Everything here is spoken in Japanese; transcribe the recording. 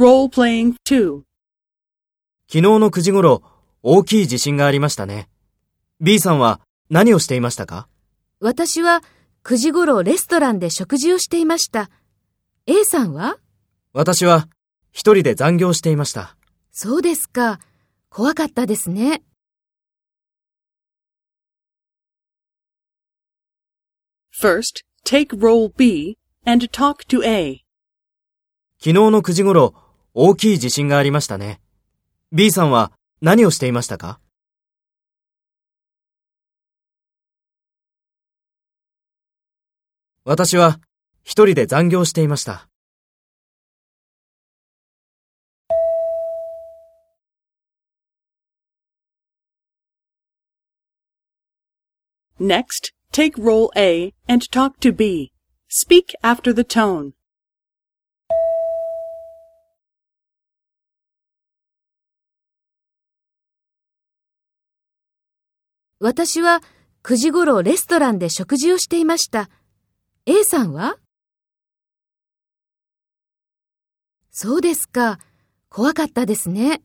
Role-playing 2. 昨日の9時頃、大きい地震がありましたね。B さんは何をしていましたか？私は9時頃レストランで食事をしていました。A さんは？私は一人で残業していました。そうですか。怖かったですね。First, take role B and talk to A. 昨日の9時頃、大きい地震がありましたね。B さんは何をしていましたか私は一人で残業していました。Next, take role A and talk to B. Speak after the tone. 私は9時頃レストランで食事をしていました。A さんは？そうですか。怖かったですね。